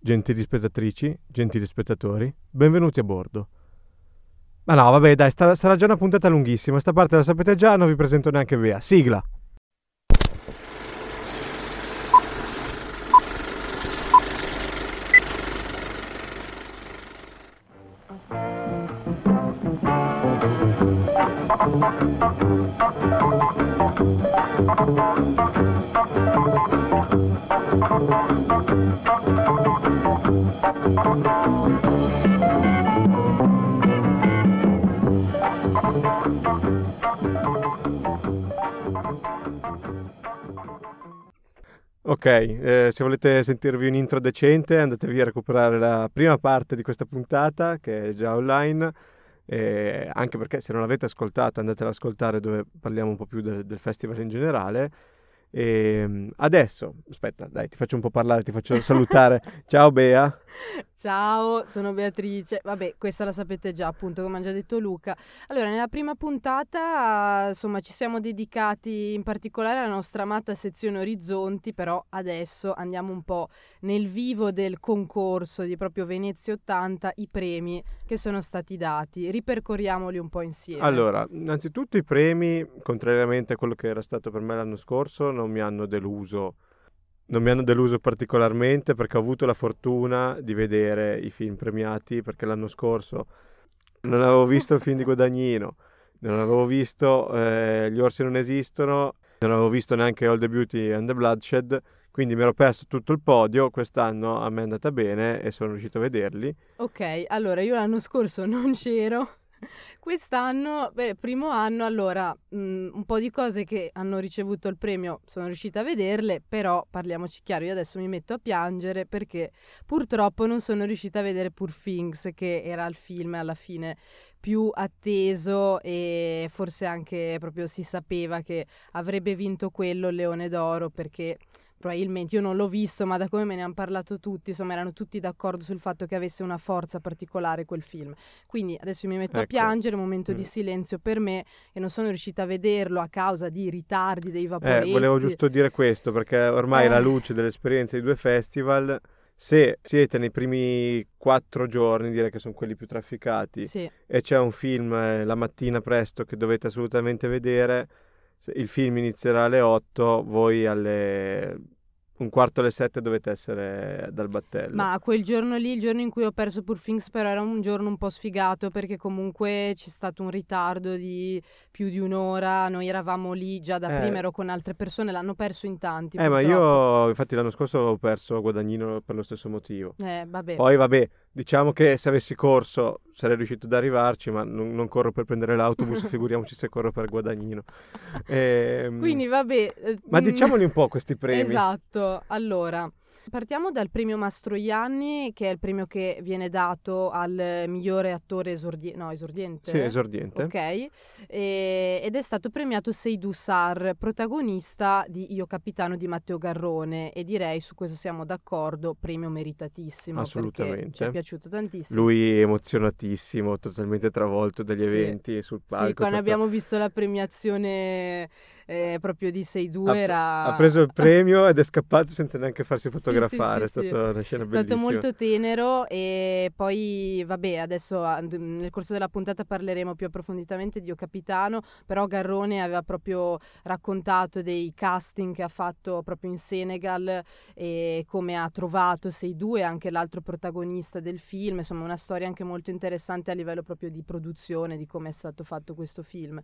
Gentili spettatrici, gentili spettatori, benvenuti a bordo. Ma no, vabbè, dai, sta- sarà già una puntata lunghissima. Sta parte la sapete già, non vi presento neanche Bea. Sigla! Eh, se volete sentirvi un intro decente andatevi a recuperare la prima parte di questa puntata che è già online, eh, anche perché se non l'avete ascoltata andate ad ascoltare dove parliamo un po' più del, del festival in generale. E ehm, adesso, aspetta, dai, ti faccio un po' parlare, ti faccio salutare. Ciao Bea. Ciao, sono Beatrice. Vabbè, questa la sapete già, appunto, come ha già detto Luca. Allora, nella prima puntata, insomma, ci siamo dedicati in particolare alla nostra amata sezione Orizzonti, però adesso andiamo un po' nel vivo del concorso di proprio Venezia 80, i premi che sono stati dati. Ripercorriamoli un po' insieme. Allora, innanzitutto i premi, contrariamente a quello che era stato per me l'anno scorso, non mi hanno deluso non mi hanno deluso particolarmente perché ho avuto la fortuna di vedere i film premiati perché l'anno scorso non avevo visto il film di Guadagnino, non avevo visto eh, Gli orsi non esistono, non avevo visto neanche All the Beauty and the Bloodshed, quindi mi ero perso tutto il podio, quest'anno a me è andata bene e sono riuscito a vederli. Ok, allora io l'anno scorso non c'ero Quest'anno, beh, primo anno, allora, mh, un po' di cose che hanno ricevuto il premio sono riuscita a vederle, però parliamoci chiaro, io adesso mi metto a piangere perché purtroppo non sono riuscita a vedere Poor Things, che era il film alla fine più atteso e forse anche proprio si sapeva che avrebbe vinto quello, Leone d'Oro, perché probabilmente io non l'ho visto, ma da come me ne hanno parlato tutti, insomma, erano tutti d'accordo sul fatto che avesse una forza particolare quel film. Quindi adesso mi metto ecco. a piangere, un momento mm. di silenzio per me e non sono riuscita a vederlo a causa di ritardi dei vaporetti. Eh, volevo giusto dire questo perché ormai eh. la luce dell'esperienza di due festival se siete nei primi quattro giorni, direi che sono quelli più trafficati, sì. e c'è un film eh, la mattina presto che dovete assolutamente vedere, il film inizierà alle 8, voi alle un quarto alle 7 dovete essere dal battello. Ma quel giorno lì, il giorno in cui ho perso Pur Things, però era un giorno un po' sfigato perché comunque c'è stato un ritardo di più di un'ora. Noi eravamo lì già da eh. prima, ero con altre persone, l'hanno perso in tanti. Eh, purtroppo. ma io infatti l'anno scorso ho perso Guadagnino per lo stesso motivo. Eh, vabbè. Poi vabbè, diciamo che se avessi corso sarei riuscito ad arrivarci, ma non, non corro per prendere l'autobus, figuriamoci se corro per Guadagnino. E, ehm, Quindi vabbè. Eh, ma mm. diciamoli un po' questi premi. Esatto, allora. Partiamo dal premio Mastroianni, che è il premio che viene dato al migliore attore esordie- no, esordiente. Sì, esordiente. Ok. E- ed è stato premiato Seydou Sar, protagonista di Io Capitano di Matteo Garrone. E direi su questo siamo d'accordo, premio meritatissimo. Assolutamente. Ci è piaciuto tantissimo. Lui è emozionatissimo, totalmente travolto dagli sì. eventi sul palco. Sì, quando abbiamo visto la premiazione eh, proprio di 6-2 ha, era... Ha preso il premio ed è scappato senza neanche farsi fotografare, sì, sì, è stata una scena bellissima. È stato molto tenero e poi vabbè adesso nel corso della puntata parleremo più approfonditamente di Io Capitano, però Garrone aveva proprio raccontato dei casting che ha fatto proprio in Senegal e come ha trovato 6-2 anche l'altro protagonista del film, insomma una storia anche molto interessante a livello proprio di produzione, di come è stato fatto questo film.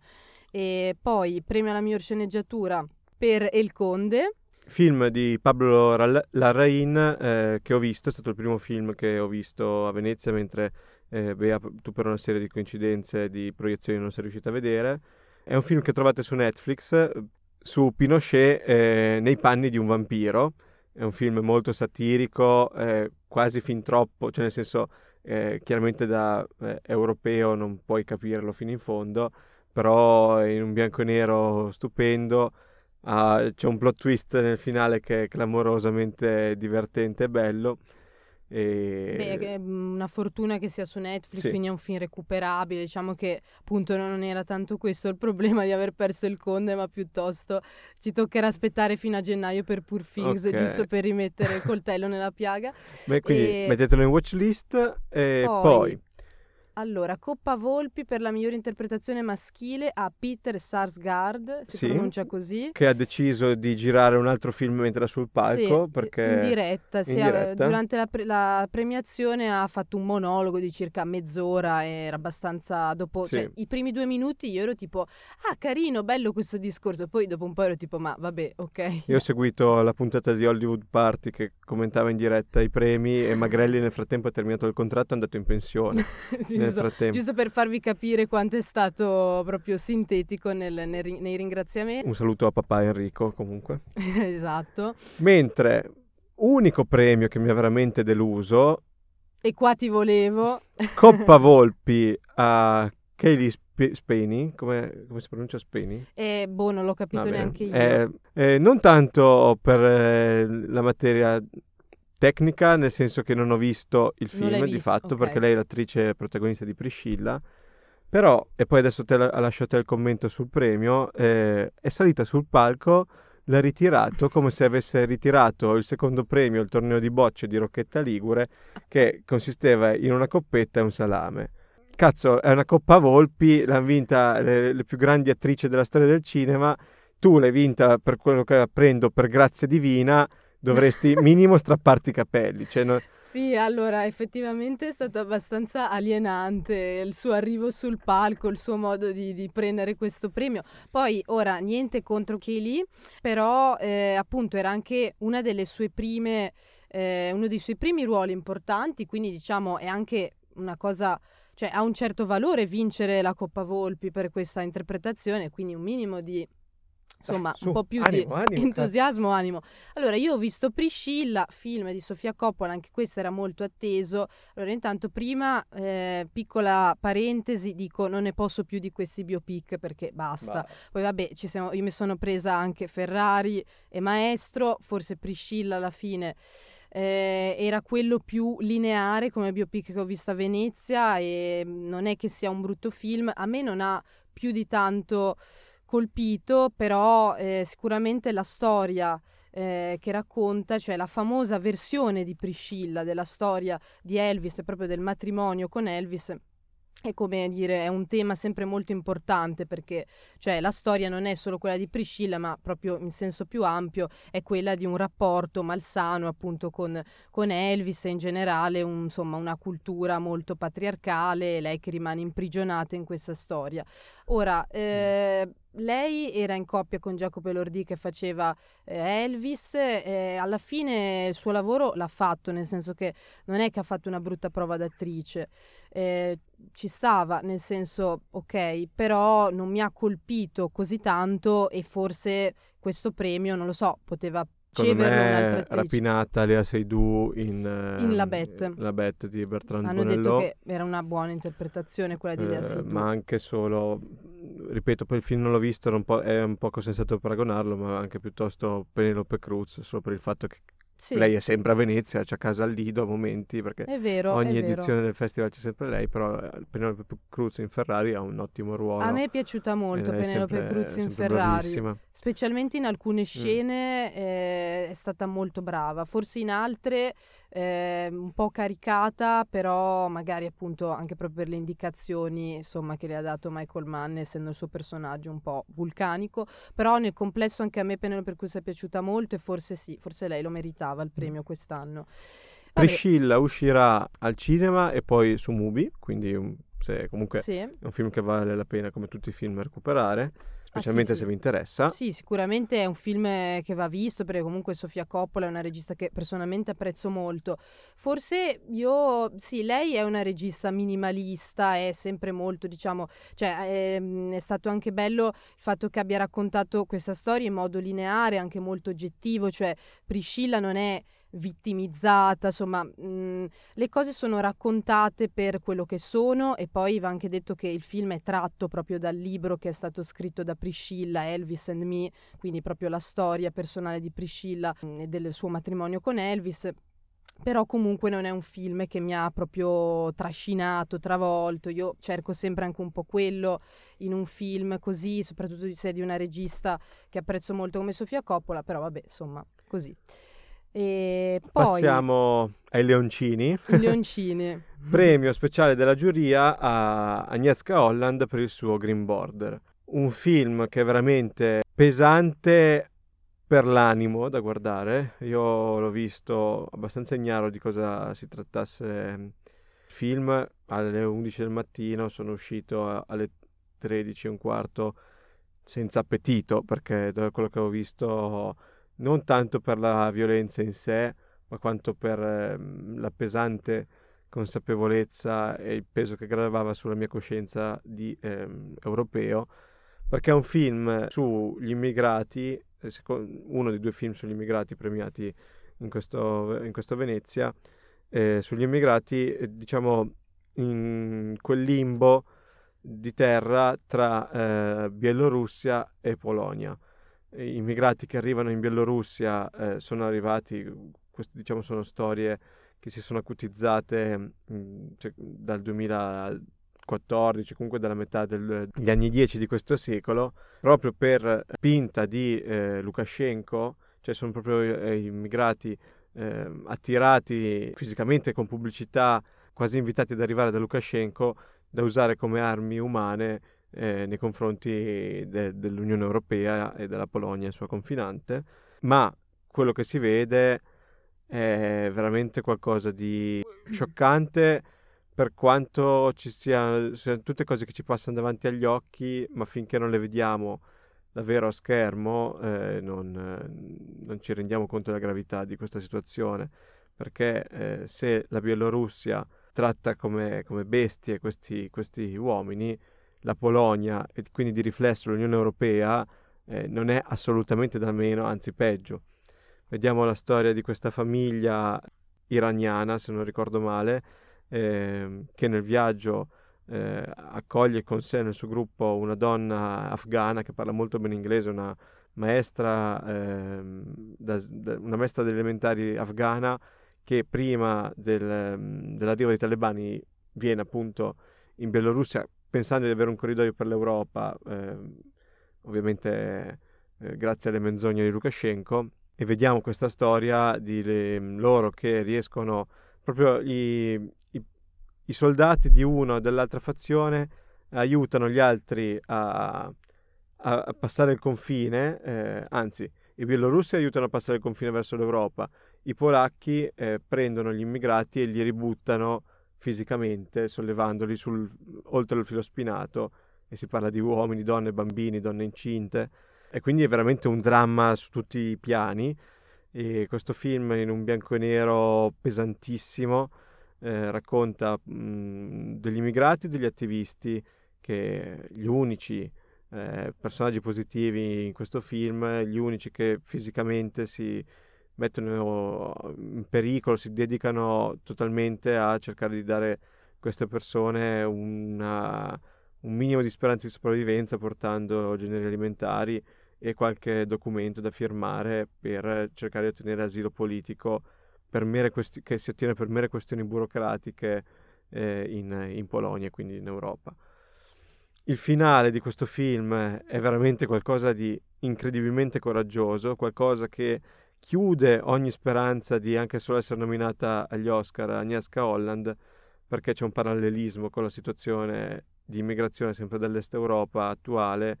E poi premio alla miglior sceneggiatura per El Conde. Film di Pablo Larraín eh, che ho visto, è stato il primo film che ho visto a Venezia mentre eh, Bea, tu per una serie di coincidenze di proiezioni non sei riuscita a vedere. È un film che trovate su Netflix su Pinochet eh, nei panni di un vampiro. È un film molto satirico, eh, quasi fin troppo, cioè nel senso eh, chiaramente da eh, europeo non puoi capirlo fino in fondo però in un bianco e nero stupendo. Uh, c'è un plot twist nel finale che è clamorosamente divertente e bello. E... Beh, è una fortuna che sia su Netflix, Sì. quindi è un film recuperabile. Diciamo che appunto non era tanto questo il problema di aver perso il Conde, ma piuttosto ci toccherà aspettare fino a gennaio per Poor Things, Ok. giusto per rimettere il coltello nella piaga. Beh, quindi E- mettetelo in watchlist e Poi- poi Allora, Coppa Volpi per la migliore interpretazione maschile a Peter Sarsgaard, si Sì. pronuncia così. che ha deciso di girare un altro film mentre era sul palco Sì, perché in diretta, sì, in ha- diretta? durante la, pre- la premiazione ha fatto un monologo di circa mezz'ora era abbastanza dopo, Sì. cioè i primi due minuti io ero tipo ah carino, bello questo discorso, poi dopo un po' ero tipo ma vabbè, ok. Io ho seguito la puntata di Hollywood Party che commentava in diretta i premi e Magrelli nel frattempo ha terminato il contratto e è andato in pensione. Sì, giusto, giusto per farvi capire quanto è stato proprio sintetico nel- ri- nei ringraziamenti. Un saluto a papà Enrico comunque. esatto. Mentre unico premio che mi ha veramente deluso, E qua ti volevo. Coppa Volpi a Kaylee Sp- Speni, come, come si pronuncia Speni? E boh, non l'ho capito Vabbè, neanche io. eh, eh, non tanto per eh, la materia tecnica, nel senso che non ho visto il film di visto, fatto, ok. perché lei è l'attrice protagonista di Priscilla. Però, e poi adesso te la, lascio a te il commento sul premio, eh, è salita sul palco, l'ha ritirato come se avesse ritirato il secondo premio, il torneo di bocce di Rocchetta Ligure, che consisteva in una coppetta e un salame. Cazzo, è una Coppa Volpi, l'hanno vinta le, le più grandi attrici della storia del cinema, tu l'hai vinta per quello che apprendo per grazia divina, dovresti minimo strapparti i capelli. Cioè, no- Sì, allora effettivamente è stato abbastanza alienante il suo arrivo sul palco, il suo modo di, di prendere questo premio. Poi, ora, niente contro Kaylee, però eh, appunto era anche una delle sue prime, eh, uno dei suoi primi ruoli importanti, quindi diciamo è anche una cosa, cioè ha un certo valore vincere la Coppa Volpi per questa interpretazione, quindi un minimo di... Insomma, Dai, su, un po' più animo, di animo, entusiasmo, animo. Allora, io ho visto Priscilla, film di Sofia Coppola, anche questo era molto atteso. Allora, intanto, prima, eh, piccola parentesi, dico non ne posso più di questi biopic perché basta. Poi, vabbè, ci siamo- io mi sono presa anche Ferrari e Maestro, forse Priscilla alla fine. eh, era quello più lineare come biopic che ho visto a Venezia e non è che sia un brutto film, a me non ha più di tanto colpito, però eh, sicuramente la storia eh, che racconta, cioè la famosa versione di Priscilla della storia di Elvis proprio del matrimonio con Elvis. È come dire, è un tema sempre molto importante perché cioè, la storia non è solo quella di Priscilla, ma proprio in senso più ampio è quella di un rapporto malsano appunto con, con Elvis e in generale un- insomma, una cultura molto patriarcale, lei che rimane imprigionata in questa storia. Ora, eh, lei era in coppia con Jacopo Elordi che faceva eh, Elvis, e alla fine il suo lavoro l'ha fatto, nel senso che non è che ha fatto una brutta prova d'attrice, eh, ci stava, nel senso ok, però non mi ha colpito così tanto e forse questo premio, non lo so, poteva Secondo me rapinata Lea Seydoux in, eh, In La Bête. La Bête di Bertrand Hanno Bonello. detto che era una buona interpretazione quella di Lea Eh, Seydoux. ma anche solo, ripeto, poi il film non l'ho visto, era un po', è un poco sensato paragonarlo, ma anche piuttosto Penelope Cruz, solo per il fatto che Sì, lei è sempre a Venezia, c'è a casa al Lido a momenti, perché è vero, ogni edizione del festival c'è sempre lei, però eh, Penelope Cruz in Ferrari ha un ottimo ruolo. A me è piaciuta molto è Penelope sempre- Cruz in Ferrari, bravissima. specialmente in alcune Mm. scene eh, è stata molto brava, forse in altre eh, un po' caricata, però magari appunto anche proprio per le indicazioni insomma, che le ha dato Michael Mann, essendo il suo personaggio un po' vulcanico, però nel complesso anche a me Penelope Cruz è piaciuta molto e forse sì, forse lei lo meritava il premio quest'anno. Vabbè, Priscilla uscirà al cinema e poi su Mubi, quindi un- se comunque sì. è un film che vale la pena come tutti i film recuperare, specialmente sì. se vi interessa. Sì, sicuramente è un film che va visto perché comunque Sofia Coppola è una regista che personalmente apprezzo molto. Forse io, sì, lei è una regista minimalista, è sempre molto, diciamo, cioè ehm, è stato anche bello il fatto che abbia raccontato questa storia in modo lineare, anche molto oggettivo, cioè Priscilla non è vittimizzata, insomma, mh, le cose sono raccontate per quello che sono e poi va anche detto che il film è tratto proprio dal libro che è stato scritto da Priscilla, Elvis and Me, quindi proprio la storia personale di Priscilla mh, e del suo matrimonio con Elvis. però comunque non è un film che mi ha proprio trascinato, travolto. Io cerco sempre anche un po' quello in un film così, soprattutto se di una regista che apprezzo molto come Sofia Coppola, però vabbè, insomma, così. E poi... Passiamo ai Leoncini. Leoncini. Premio speciale della giuria a Agnieszka Holland per il suo Green Border. Un film che è veramente pesante per l'animo da guardare. Io l'ho visto abbastanza ignaro di cosa si trattasse il film. Alle 11 del mattino sono uscito alle 13 e un quarto senza appetito perché da quello che ho visto non tanto per la violenza in sé ma quanto per eh, la pesante consapevolezza e il peso che gravava sulla mia coscienza di eh, europeo perché è un film sugli immigrati uno dei due film sugli immigrati premiati in questo, in questo Venezia, eh, sugli immigrati, eh, diciamo, in quel limbo di terra tra eh, Bielorussia e Polonia. Immigrati che arrivano in Bielorussia eh, sono arrivati, queste diciamo sono storie che si sono acutizzate mh, mm, cioè, dal 2000 14, comunque dalla metà degli anni 10 di questo secolo, proprio per spinta di eh, Lukashenko, cioè sono proprio eh, immigrati eh, attirati fisicamente con pubblicità, quasi invitati ad arrivare da Lukashenko, da usare come armi umane eh, nei confronti de- dell'Unione Europea e della Polonia, sua confinante, ma quello che si vede è veramente qualcosa di scioccante per quanto ci siano, siano tutte cose che ci passano davanti agli occhi, ma finché non le vediamo davvero a schermo eh, non, eh, non, ci rendiamo conto della gravità di questa situazione, perché eh, se la Bielorussia tratta come, come bestie questi, questi, uomini, la Polonia e quindi di riflesso l'Unione Europea eh, non è assolutamente da meno, anzi peggio. Vediamo la storia di questa famiglia iraniana, se non ricordo male, eh, che nel viaggio eh, accoglie con sé nel suo gruppo una donna afghana che parla molto bene inglese, una maestra, eh, da, da, una maestra delle elementari afghana che prima del, dell'arrivo dei talebani viene appunto in Bielorussia pensando di avere un corridoio per l'Europa, ehm, ovviamente eh, grazie alle menzogne di Lukashenko, e vediamo questa storia di le, loro che riescono proprio i, i, i soldati di una o dell'altra fazione aiutano gli altri a, a passare il confine, eh, anzi i bielorussi aiutano a passare il confine verso l'Europa, i polacchi eh, prendono gli immigrati e li ributtano fisicamente, sollevandoli sul, oltre il filo spinato e si parla di uomini, donne, bambini, donne incinte. E quindi è veramente un dramma su tutti i piani. E questo film in un bianco e nero pesantissimo eh, racconta mh, degli immigrati e degli attivisti che gli unici eh, personaggi positivi in questo film, gli unici che fisicamente si mettono in pericolo, si dedicano totalmente a cercare di dare a queste persone una, un minimo di speranza di sopravvivenza portando generi alimentari e qualche documento da firmare per cercare di ottenere asilo politico questi- che si ottiene per mere questioni burocratiche eh, in, in Polonia, quindi in Europa. Il finale di questo film è veramente qualcosa di incredibilmente coraggioso, qualcosa che chiude ogni speranza di anche solo essere nominata agli Oscar Agnieszka Holland, perché c'è un parallelismo con la situazione di immigrazione sempre dell'Est Europa attuale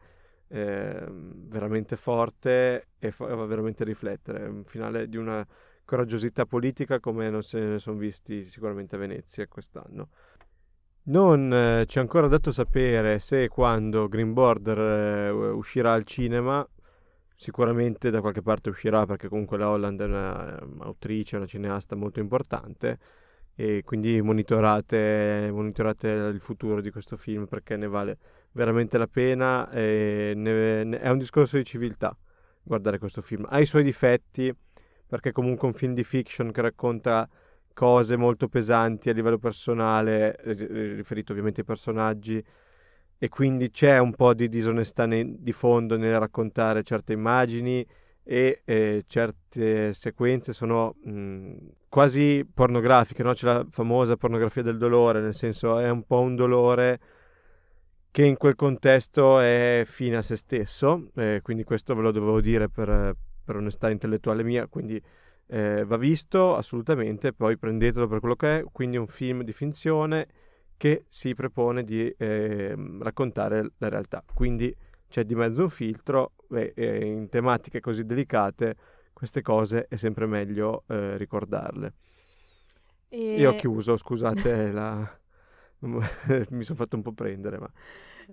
eh, veramente forte e fa veramente riflettere. Un finale di una coraggiosità politica come non se ne sono visti sicuramente a Venezia quest'anno. Non eh, ci è ancora dato sapere se e quando Green Border eh, uscirà al cinema, sicuramente da qualche parte uscirà perché comunque la Holland è un'autrice, una cineasta molto importante e quindi monitorate, monitorate il futuro di questo film perché ne vale veramente la pena e ne, ne, è un discorso di civiltà guardare questo film. Ha i suoi difetti perché è comunque un film di fiction che racconta cose molto pesanti a livello personale, riferito ovviamente ai personaggi, e quindi c'è un po' di disonestà ne- di fondo nel raccontare certe immagini e eh, certe sequenze sono mh, quasi pornografiche, no? c'è la famosa pornografia del dolore, nel senso è un po' un dolore che in quel contesto è fine a se stesso, eh, quindi questo ve lo dovevo dire per, per onestà intellettuale mia, quindi eh, va visto assolutamente, poi prendetelo per quello che è, quindi un film di finzione che si propone di eh, raccontare la realtà, quindi c'è di mezzo un filtro beh, eh, in tematiche così delicate queste cose è sempre meglio eh, ricordarle. E... Io ho chiuso, scusate, la... mi sono fatto un po' prendere, ma...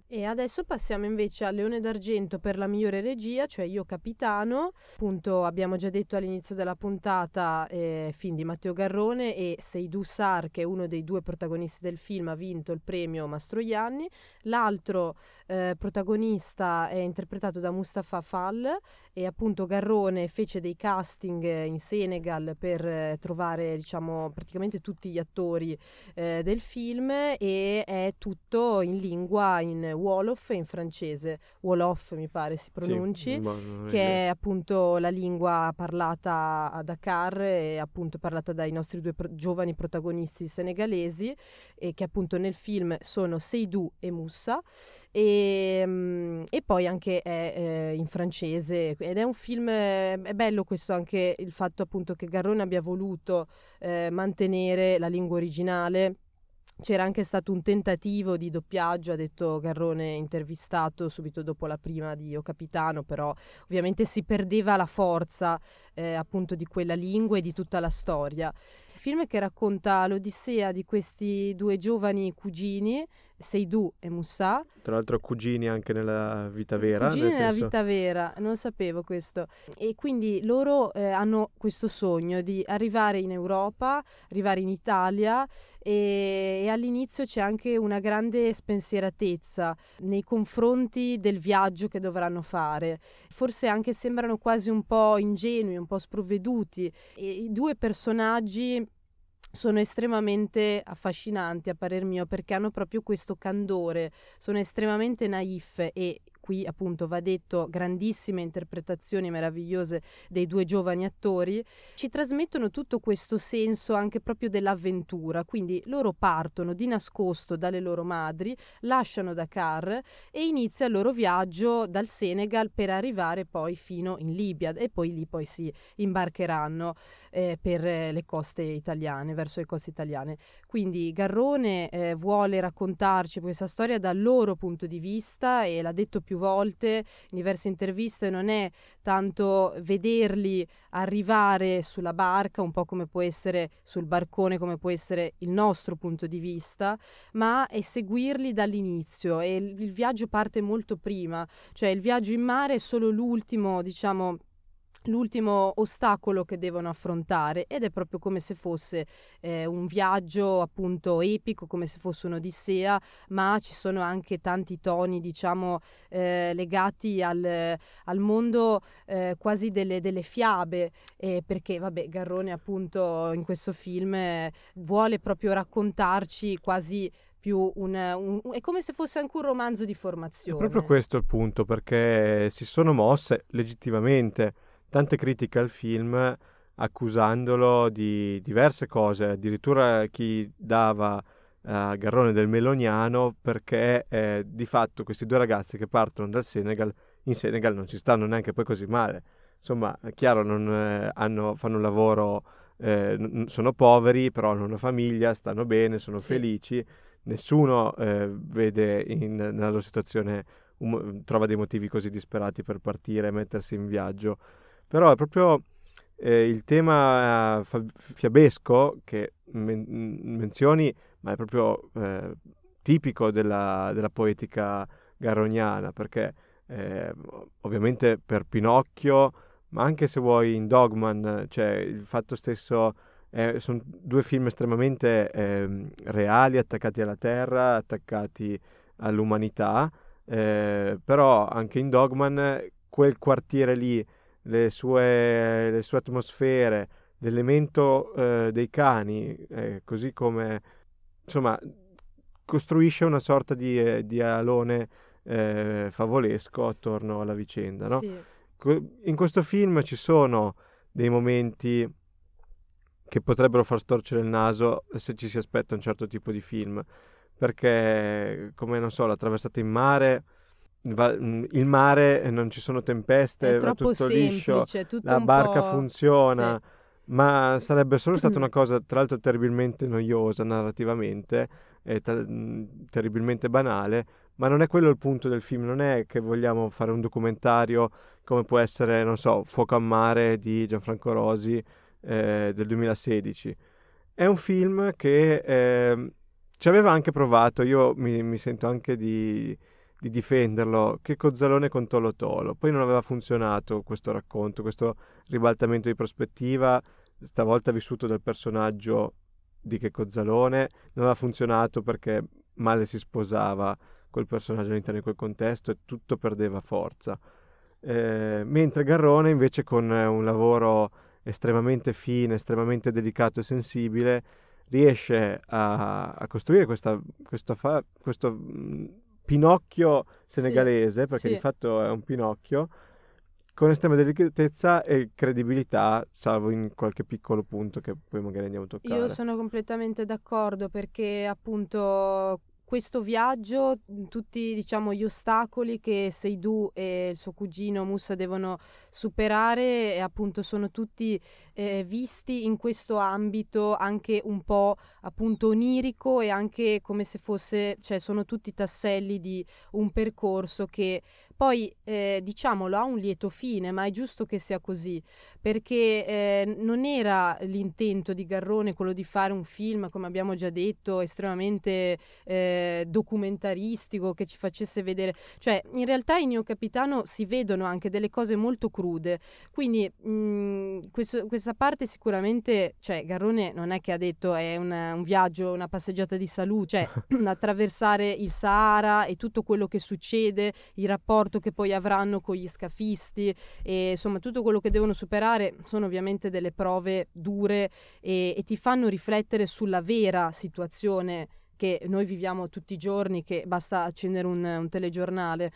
E adesso passiamo invece al Leone d'Argento per la migliore regia, cioè Io Capitano. Appunto, abbiamo già detto all'inizio della puntata, eh, film di Matteo Garrone e Seydou Sar, che è uno dei due protagonisti del film, ha vinto il premio Mastroianni. L'altro eh, protagonista è interpretato da Mustafa Fall e appunto Garrone fece dei casting in Senegal per eh, trovare, diciamo, praticamente tutti gli attori eh, del film e è tutto in lingua in Wolof e in francese, Wolof mi pare si pronunci, sì, che è appunto la lingua parlata a Dakar e appunto parlata dai nostri due pro- giovani protagonisti senegalesi e che appunto nel film sono Seydou e Moussa e, mm, e poi anche è eh, in francese ed è un film, è bello questo anche il fatto appunto che Garrone abbia voluto eh, mantenere la lingua originale c'era anche stato un tentativo di doppiaggio, ha detto Garrone intervistato subito dopo la prima di O Capitano, però ovviamente si perdeva la forza eh, appunto di quella lingua e di tutta la storia. Il film che racconta l'odissea di questi due giovani cugini Seydou e Moussa. Tra l'altro cugini anche nella vita vera. Cugini nel nella senso... vita vera, non sapevo questo. E quindi loro eh, hanno questo sogno di arrivare in Europa, arrivare in Italia e, e, all'inizio c'è anche una grande spensieratezza nei confronti del viaggio che dovranno fare. Forse anche sembrano quasi un po' ingenui, un po' sprovveduti. E I due personaggi sono estremamente affascinanti a parer mio perché hanno proprio questo candore, sono estremamente naif e qui appunto va detto grandissime interpretazioni meravigliose dei due giovani attori, ci trasmettono tutto questo senso anche proprio dell'avventura. Quindi loro partono di nascosto dalle loro madri, lasciano Dakar e inizia il loro viaggio dal Senegal per arrivare poi fino in Libia e poi lì poi si imbarcheranno eh, per le coste italiane, verso le coste italiane. Quindi Garrone eh, vuole raccontarci questa storia dal loro punto di vista e l'ha detto più più volte in diverse interviste, non è tanto vederli arrivare sulla barca, un po' come può essere sul barcone, come può essere il nostro punto di vista, ma è seguirli dall'inizio. E il, il viaggio parte molto prima, cioè il viaggio in mare è solo l'ultimo, diciamo, l'ultimo ostacolo che devono affrontare ed è proprio come se fosse eh, un viaggio appunto epico, come se fosse un'odissea, ma ci sono anche tanti toni diciamo eh, legati al, al mondo eh, quasi delle, delle fiabe, perché vabbè Garrone appunto in questo film eh, vuole proprio raccontarci quasi più un, un, è come se fosse anche un romanzo di formazione. È proprio questo il punto, perché si sono mosse legittimamente tante critiche al film accusandolo di diverse cose, addirittura chi dava a uh, Garrone del Meloniano perché eh, di fatto questi due ragazzi che partono dal Senegal in Senegal non ci stanno neanche poi così male. Insomma, è chiaro, non, eh, hanno, fanno un lavoro, eh, sono poveri, però hanno una famiglia, stanno bene, sono sì. felici. Nessuno eh, vede in, nella loro situazione, um, trova dei motivi così disperati per partire e mettersi in viaggio però è proprio eh, il tema eh, fiabesco che men- menzioni, ma è proprio eh, tipico della, della, poetica garroniana, perché eh, ovviamente per Pinocchio, ma anche se vuoi in Dogman, cioè il fatto stesso... Eh, sono due film estremamente eh, reali, attaccati alla terra, attaccati all'umanità, eh, però anche in Dogman quel quartiere lì le sue, le sue atmosfere, l'elemento eh, dei cani, eh, così come insomma costruisce una sorta di, eh, di alone eh, favolesco attorno alla vicenda, no? Sì. in questo film ci sono dei momenti che potrebbero far storcere il naso se ci si aspetta un certo tipo di film, perché come non so, la traversata in mare Va, mm, il mare non ci sono tempeste, va tutto semplice, liscio, tutto la barca funziona, sì. ma sarebbe solo stata una cosa tra l'altro terribilmente noiosa narrativamente e ter- mm, terribilmente banale, ma non è quello il punto del film, non è che vogliamo fare un documentario come può essere, non so, Fuoco a mare di Gianfranco Rosi eh, del 2016. È un film che eh, ci aveva anche provato, io mi, mi sento anche di di difenderlo, che Cozzalone con Tolo Tolo. Poi non aveva funzionato questo racconto, questo ribaltamento di prospettiva, stavolta vissuto dal personaggio di Che Cozzalone, non aveva funzionato perché male si sposava quel personaggio all'interno di quel contesto e tutto perdeva forza. Eh, mentre Garrone invece con un lavoro estremamente fine, estremamente delicato e sensibile, riesce a, a costruire questa, questa fa, questo Pinocchio senegalese, sì, perché sì. di fatto è un Pinocchio, con estrema delicatezza e credibilità, salvo in qualche piccolo punto che poi magari andiamo a toccare. Io sono completamente d'accordo perché appunto questo viaggio, tutti diciamo, gli ostacoli che Seidu e il suo cugino Musa devono superare, appunto sono tutti eh, visti in questo ambito anche un po' appunto onirico e anche come se fosse, cioè sono tutti tasselli di un percorso che poi, eh, diciamolo, ha un lieto fine, ma è giusto che sia così, perché eh, non era l'intento di Garrone quello di fare un film, come abbiamo già detto, estremamente eh, documentaristico, che ci facesse vedere... Cioè, in realtà in Io Capitano si vedono anche delle cose molto crude, quindi mh, mm, questo, questa parte sicuramente, cioè, Garrone non è che ha detto è una, un viaggio, una passeggiata di salute, cioè attraversare il Sahara e tutto quello che succede, i rapporti rapporto che poi avranno con gli scafisti e insomma tutto quello che devono superare sono ovviamente delle prove dure e, e ti fanno riflettere sulla vera situazione che noi viviamo tutti i giorni, che basta accendere un, un telegiornale.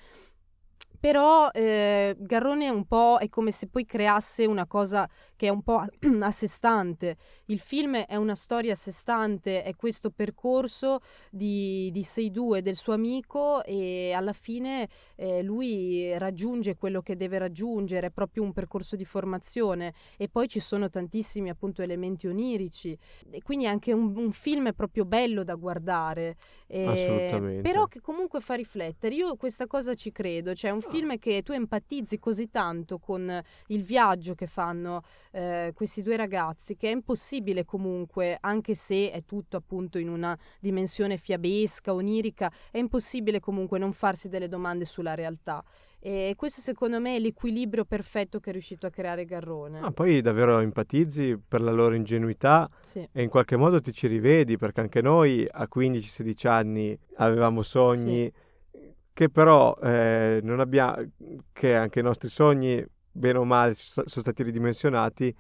Però eh, Garrone un po' è come se poi creasse una cosa che è un po' a sé stante. Il film è una storia a sé stante, è questo percorso di, di Seidu e del suo amico e alla fine eh, lui raggiunge quello che deve raggiungere, è proprio un percorso di formazione e poi ci sono tantissimi appunto elementi onirici e quindi anche un, un film è proprio bello da guardare. Eh, Assolutamente. Però che comunque fa riflettere. Io questa cosa ci credo, cioè un film che tu empatizzi così tanto con il viaggio che fanno eh, questi due ragazzi che è impossibile comunque, anche se è tutto appunto in una dimensione fiabesca, onirica, è impossibile comunque non farsi delle domande sulla realtà. E questo secondo me è l'equilibrio perfetto che è riuscito a creare Garrone. Ah, poi davvero empatizzi per la loro ingenuità sì. e in qualche modo ti ci rivedi perché anche noi a 15-16 anni avevamo sogni sì. che però eh, non abbiamo, che anche i nostri sogni bene o male sono stati ridimensionati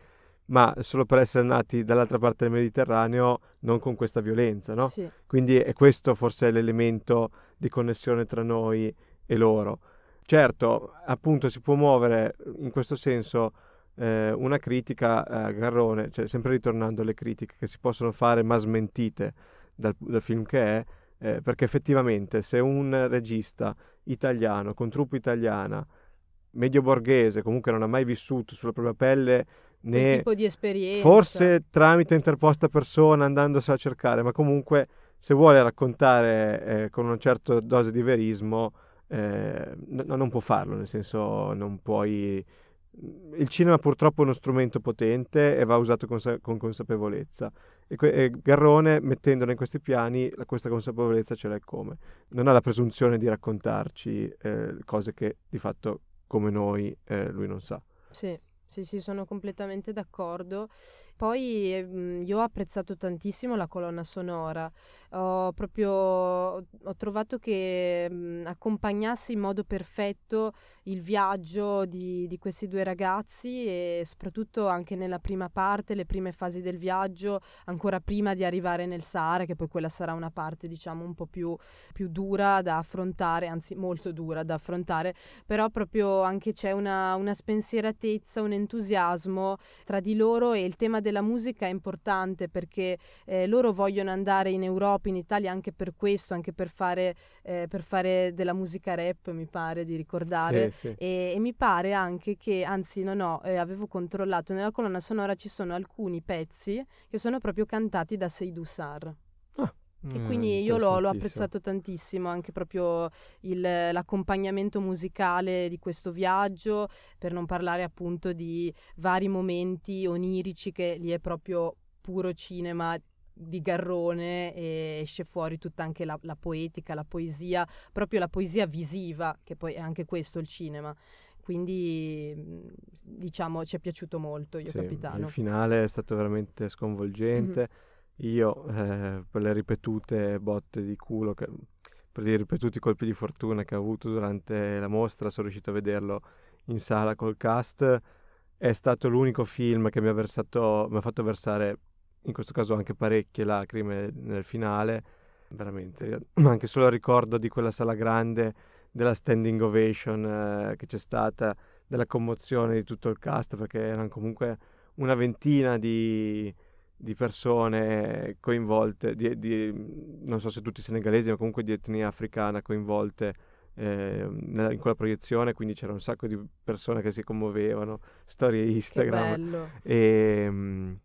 ma solo per essere nati dall'altra parte del Mediterraneo, non con questa violenza, no? Sì. Quindi è questo forse l'elemento di connessione tra noi e loro. Certo, appunto si può muovere in questo senso eh, una critica a Garrone, cioè sempre ritornando alle critiche che si possono fare ma smentite dal, dal film che è, eh, perché effettivamente se un regista italiano con truppa italiana, medio borghese, comunque non ha mai vissuto sulla propria pelle né tipo di esperienza. forse tramite interposta persona andandosela a cercare, ma comunque se vuole raccontare eh, con una certa dose di verismo eh, n- non può farlo, nel senso non puoi... Il cinema purtroppo è uno strumento potente e va usato consa- con consapevolezza e, que- e, Garrone mettendolo in questi piani questa consapevolezza ce l'ha come. Non ha la presunzione di raccontarci eh, cose che di fatto come noi eh, lui non sa. Sì. Sì, sì, sono completamente d'accordo. Poi mhmm, io ho apprezzato tantissimo la colonna sonora, ho proprio ho trovato che mh, mhmm, accompagnasse in modo perfetto il viaggio di, di, questi due ragazzi e soprattutto anche nella prima parte, le prime fasi del viaggio, ancora prima di arrivare nel Sahara, che poi quella sarà una parte diciamo un po' più, più dura da affrontare, anzi molto dura da affrontare, però proprio anche c'è una, una spensieratezza, un entusiasmo tra di loro e il tema della musica è importante perché eh, loro vogliono andare in Europa, in Italia anche per questo, anche per fare, eh, per fare della musica rap, mi pare di ricordare. Sì, sì. E, e, mi pare anche che, anzi no, no, eh, avevo controllato, nella colonna sonora ci sono alcuni pezzi che sono proprio cantati da Seydou Sar. Ah. E quindi io l'ho, l'ho, apprezzato tantissimo, anche proprio il, l'accompagnamento musicale di questo viaggio, per non parlare appunto di vari momenti onirici che lì è proprio puro cinema di Garrone e esce fuori tutta anche la, la, poetica, la poesia, proprio la poesia visiva, che poi è anche questo il cinema. Quindi diciamo ci è piaciuto molto Io sì, Capitano. Il finale è stato veramente sconvolgente. Mm-hmm io, eh, per le ripetute botte di culo, che, per i ripetuti colpi di fortuna che ho avuto durante la mostra, sono riuscito a vederlo in sala col cast. È stato l'unico film che mi ha, versato, mi ha fatto versare, in questo caso anche parecchie lacrime nel finale. Veramente, anche solo il ricordo di quella sala grande, della standing ovation eh, che c'è stata, della commozione di tutto il cast, perché erano comunque una ventina di, di persone coinvolte, di, di, non so se tutti senegalesi, ma comunque di etnia africana coinvolte eh, in quella proiezione, quindi c'era un sacco di persone che si commuovevano, storie Instagram. E, ehm,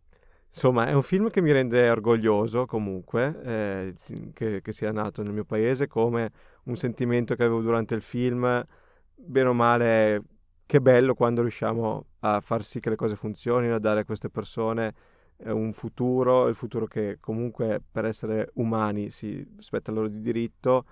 insomma, è un film che mi rende orgoglioso comunque eh, che, che sia nato nel mio paese, come un sentimento che avevo durante il film, bene o male, che bello quando riusciamo a far sì che le cose funzionino, a dare a queste persone un futuro, il futuro che comunque per essere umani si spetta loro di diritto,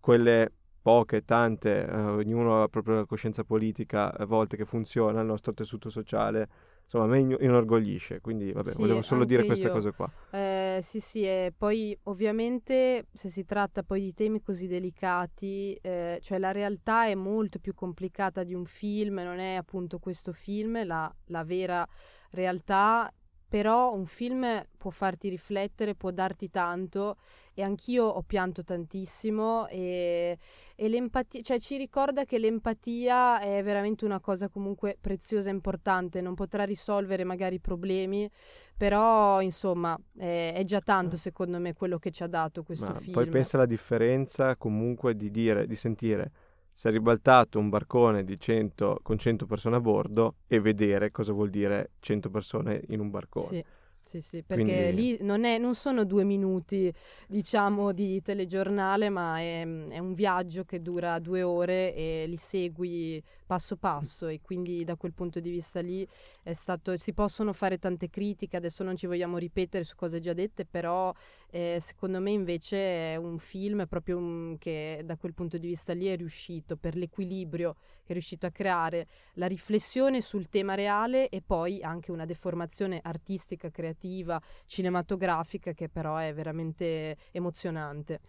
quelle poche, tante, eh, ognuno ha proprio la coscienza politica a volte che funziona, il nostro tessuto sociale, insomma a me inorgoglisce, quindi vabbè, sì, volevo solo dire queste io. cose qua. Eh, sì, sì, e poi ovviamente se si tratta poi di temi così delicati, eh, cioè la realtà è molto più complicata di un film, non è appunto questo film, la, la vera realtà però un film può farti riflettere, può darti tanto e anch'io ho pianto tantissimo e, e l'empatia, cioè ci ricorda che l'empatia è veramente una cosa comunque preziosa e importante, non potrà risolvere magari i problemi, però insomma è, è già tanto secondo me quello che ci ha dato questo Ma film. Poi pensa alla differenza comunque di dire, di sentire si è ribaltato un barcone 100, con 100 persone a bordo e vedere cosa vuol dire 100 persone in un barcone. Sì. Sì, sì, perché Quindi... lì non, è, non, sono due minuti, diciamo, di telegiornale, ma è, è, un viaggio che dura due ore e li segui passo passo e quindi da quel punto di vista lì è stato, si possono fare tante critiche, adesso non ci vogliamo ripetere su cose già dette, però eh, secondo me invece è un film proprio un, che da quel punto di vista lì è riuscito per l'equilibrio che è riuscito a creare, la riflessione sul tema reale e poi anche una deformazione artistica, creativa, cinematografica che però è veramente emozionante.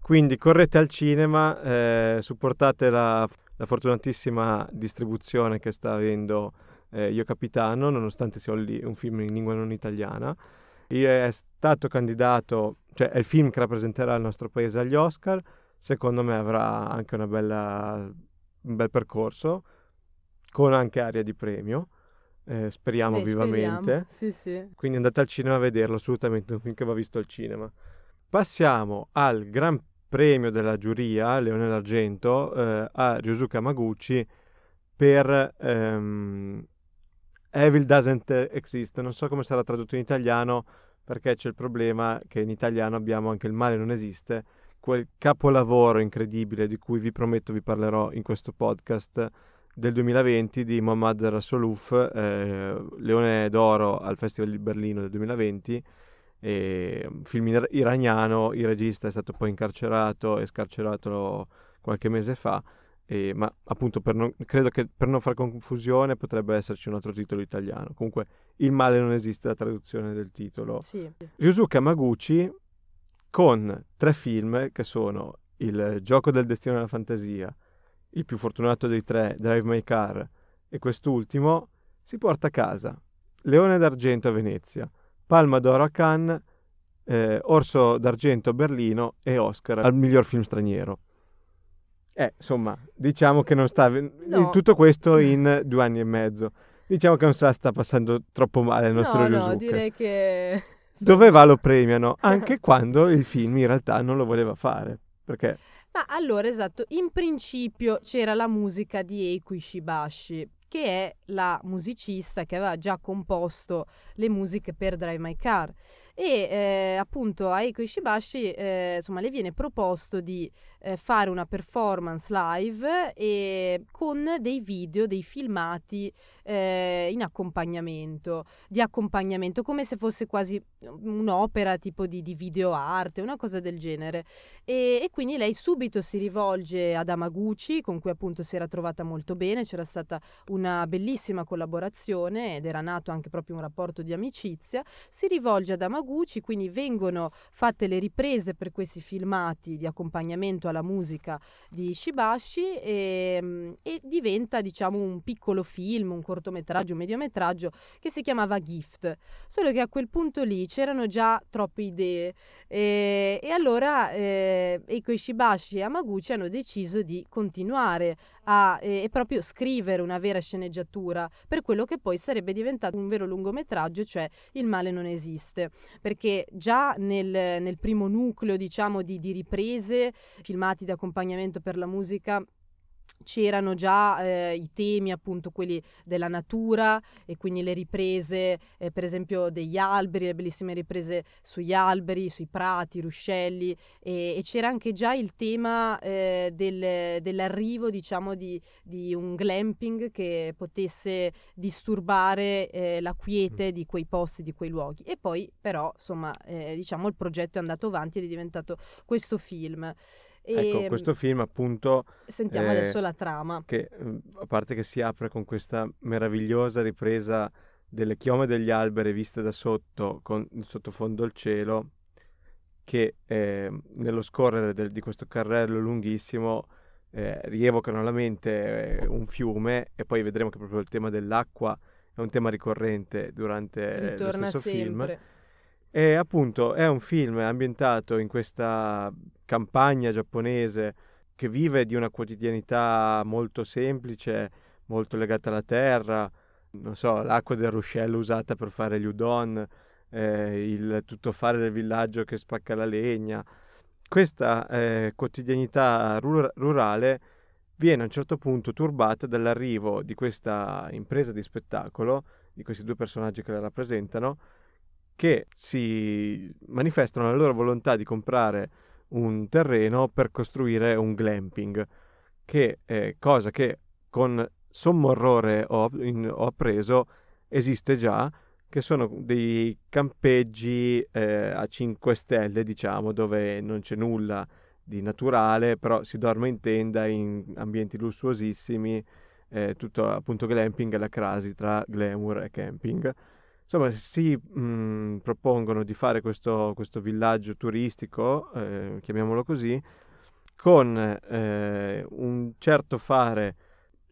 Quindi correte al cinema, eh, supportate la la fortunatissima distribuzione che sta avendo eh, Io Capitano, nonostante sia un film in lingua non italiana. È stato candidato, cioè è il film che rappresenterà il nostro paese agli Oscar. Secondo me avrà anche bella, un bel percorso, con anche aria di premio. Eh, speriamo eh, vivamente. Sì, sì. Quindi andate al cinema a vederlo, assolutamente, un film che va visto al cinema. Passiamo al Gran premio della giuria, Leone d'Argento, eh, a Ryosuke Maguchi per ehm, Evil Doesn't Exist. Non so come sarà tradotto in italiano perché c'è il problema che in italiano abbiamo anche il male non esiste, quel capolavoro incredibile di cui vi prometto vi parlerò in questo podcast del 2020 di Mohammad Rassolouf, eh, Leone d'Oro al Festival di Berlino del 2020 e, mm, film iraniano, il regista è stato poi incarcerato e scarcerato qualche mese fa e, ma appunto per non, credo che per non fare confusione potrebbe esserci un altro titolo italiano. Comunque il male non esiste la traduzione del titolo. Sì. Ryusuke Hamaguchi con tre film che sono Il gioco del destino della fantasia, Il più fortunato dei tre, Drive My Car e quest'ultimo si porta a casa Leone d'argento a Venezia, Palma d'oro a Cannes, eh, Orso d'argento a Berlino e Oscar al miglior film straniero. Eh, insomma, diciamo che non sta... No. Tutto questo in due anni e mezzo. Diciamo che non se la sta passando troppo male il nostro no, Ryusuke. No, direi che... Dove va lo premiano, anche quando il film in realtà non lo voleva fare. Perché... Ma allora, esatto, in principio c'era la musica di Eiko Ishibashi, che è la musicista che aveva già composto le musiche per Drive My Car e eh, appunto a Eiko Ishibashi eh, insomma le viene proposto di eh, fare una performance live e con dei video, dei filmati eh, in accompagnamento, di accompagnamento come se fosse quasi un'opera tipo di, di video arte, una cosa del genere. E, e, quindi lei subito si rivolge ad Amaguchi con cui appunto si era trovata molto bene, c'era stata una bellissima collaborazione ed era nato anche proprio un rapporto di amicizia, si rivolge ad Amaguchi quindi vengono fatte le riprese per questi filmati di accompagnamento alla musica di Shibashi e, ehm, e diventa diciamo un piccolo film, un cortometraggio, un mediometraggio che si chiamava Gift, solo che a quel punto lì c'erano già troppe idee. E, e allora eh, Eiko Ishibashi e Amaguchi hanno deciso di continuare a eh, proprio scrivere una vera sceneggiatura per quello che poi sarebbe diventato un vero lungometraggio, cioè Il male non esiste, perché già nel, nel primo nucleo diciamo di, di riprese, filmati di accompagnamento per la musica, c'erano già eh, i temi appunto quelli della natura e quindi le riprese eh, per esempio degli alberi, le bellissime riprese sugli alberi, sui prati, ruscelli e, e c'era anche già il tema eh, del, dell'arrivo diciamo di, di, un glamping che potesse disturbare eh, la quiete di quei posti, di quei luoghi e poi però insomma eh, diciamo il progetto è andato avanti ed è diventato questo film. Ecco, ehm, questo film appunto... Sentiamo eh, adesso la trama. Che mm, a parte che si apre con questa meravigliosa ripresa delle chiome degli alberi viste da sotto, con il sottofondo il cielo, che eh, nello scorrere del, di questo carrello lunghissimo eh, rievocano alla mente eh, un fiume e poi vedremo che proprio il tema dell'acqua è un tema ricorrente durante Ritorna lo stesso sempre. film e appunto è un film ambientato in questa campagna giapponese che vive di una quotidianità molto semplice, molto legata alla terra, non so, l'acqua del ruscello usata per fare gli udon, eh, il tuttofare del villaggio che spacca la legna. Questa eh, quotidianità rur- rurale viene a un certo punto turbata dall'arrivo di questa impresa di spettacolo, di questi due personaggi che la rappresentano, che si manifestano la loro volontà di comprare un terreno per costruire un glamping, che è cosa che con sommo orrore ho, in, ho appreso esiste già, che sono dei campeggi eh, a 5 stelle, diciamo, dove non c'è nulla di naturale, però si dorme in tenda in ambienti lussuosissimi, eh, tutto appunto glamping e la crasi tra glamour e camping. Insomma, si mh, mm, propongono di fare questo, questo villaggio turistico, eh, chiamiamolo così, con eh, un certo fare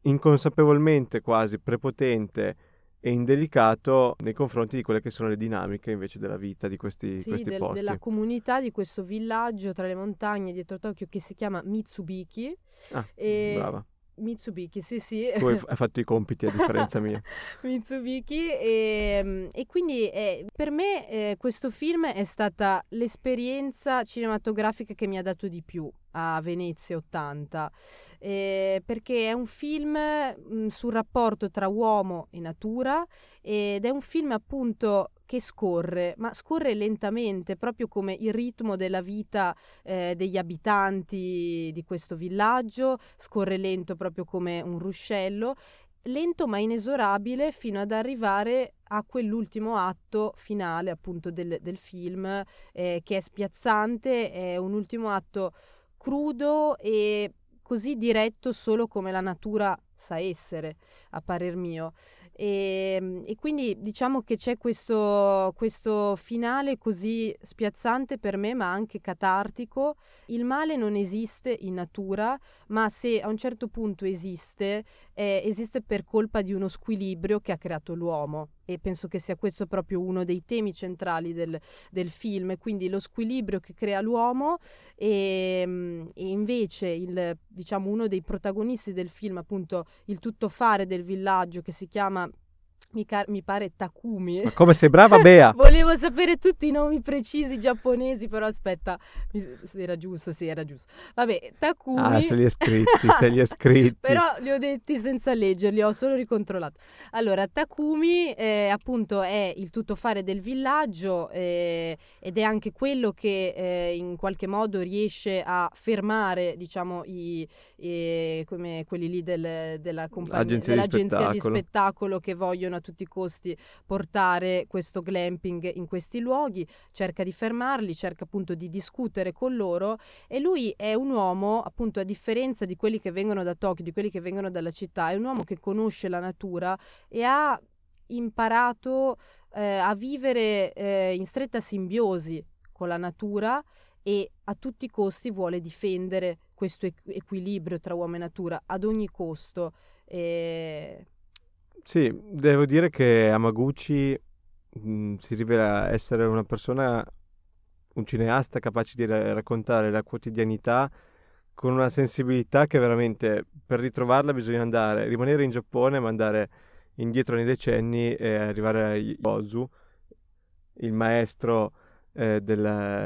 inconsapevolmente quasi prepotente e indelicato nei confronti di quelle che sono le dinamiche invece della vita di questi, sì, questi del, posti. della comunità di questo villaggio tra le montagne dietro Tokyo che si chiama Mitsubiki. Ah, e... brava Mitsubishi, sì sì. Tu hai, fatto i compiti a differenza mia. Mitsubishi e, ehm, e quindi eh, per me eh, questo film è stata l'esperienza cinematografica che mi ha dato di più a Venezia 80 eh, perché è un film mh, sul rapporto tra uomo e natura ed è un film appunto che scorre, ma scorre lentamente, proprio come il ritmo della vita eh, degli abitanti di questo villaggio, scorre lento proprio come un ruscello, lento ma inesorabile fino ad arrivare a quell'ultimo atto finale appunto del, del film eh, che è spiazzante, è un ultimo atto crudo e così diretto solo come la natura sa essere, a parer mio. E, ehm, e, quindi diciamo che c'è questo, questo, finale così spiazzante per me, ma anche catartico. Il male non esiste in natura, ma se a un certo punto esiste, eh, esiste per colpa di uno squilibrio che ha creato l'uomo. E penso che sia questo proprio uno dei temi centrali del, del film, quindi lo squilibrio che crea l'uomo e, ehm, e invece il, diciamo, uno dei protagonisti del film, appunto il tuttofare del villaggio che si chiama mi, car- mi, pare Takumi. Ma come sei brava, Bea? Volevo sapere tutti i nomi precisi giapponesi, però aspetta, era giusto, sì, era giusto. Vabbè, Takumi. Ah, se li hai scritti, se li hai scritti. però li ho detti senza leggerli, ho solo ricontrollato. Allora, Takumi, eh, appunto, è il tuttofare del villaggio eh, ed è anche quello che eh, in qualche modo riesce a fermare, diciamo, i, come quelli lì del, della compagnia, dell'agenzia di spettacolo. di spettacolo che vogliono a tutti i costi portare questo glamping in questi luoghi, cerca di fermarli, cerca appunto di discutere con loro e lui è un uomo, appunto a differenza di quelli che vengono da Tokyo, di quelli che vengono dalla città, è un uomo che conosce la natura e ha imparato eh, a vivere eh, in stretta simbiosi con la natura e a tutti i costi vuole difendere questo equilibrio tra uomo e natura ad ogni costo. E sì, devo dire che Amaguchi mh, mm, si rivela essere una persona, un cineasta capace di ra- raccontare la quotidianità con una sensibilità che veramente per ritrovarla bisogna andare, rimanere in Giappone, ma andare indietro nei decenni e arrivare a Yozu, il maestro, eh, del,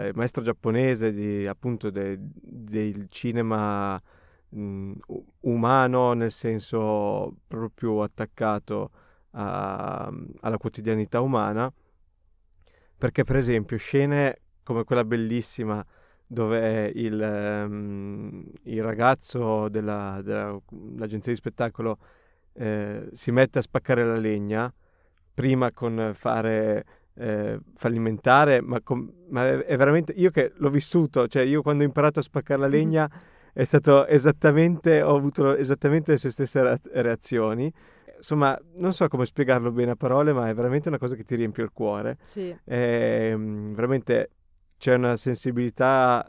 il maestro giapponese di, appunto de, del cinema mh, umano nel senso proprio attaccato a, alla quotidianità umana, perché per esempio scene come quella bellissima dove il, um, il ragazzo della, dell'agenzia di spettacolo eh, si mette a spaccare la legna, prima con fare eh, fallimentare, ma, com- ma, è veramente io che l'ho vissuto, cioè io quando ho imparato a spaccare la legna è stato esattamente, ho avuto esattamente le sue stesse reazioni. Insomma, non so come spiegarlo bene a parole, ma è veramente una cosa che ti riempie il cuore. Sì. È, ehm, veramente c'è una sensibilità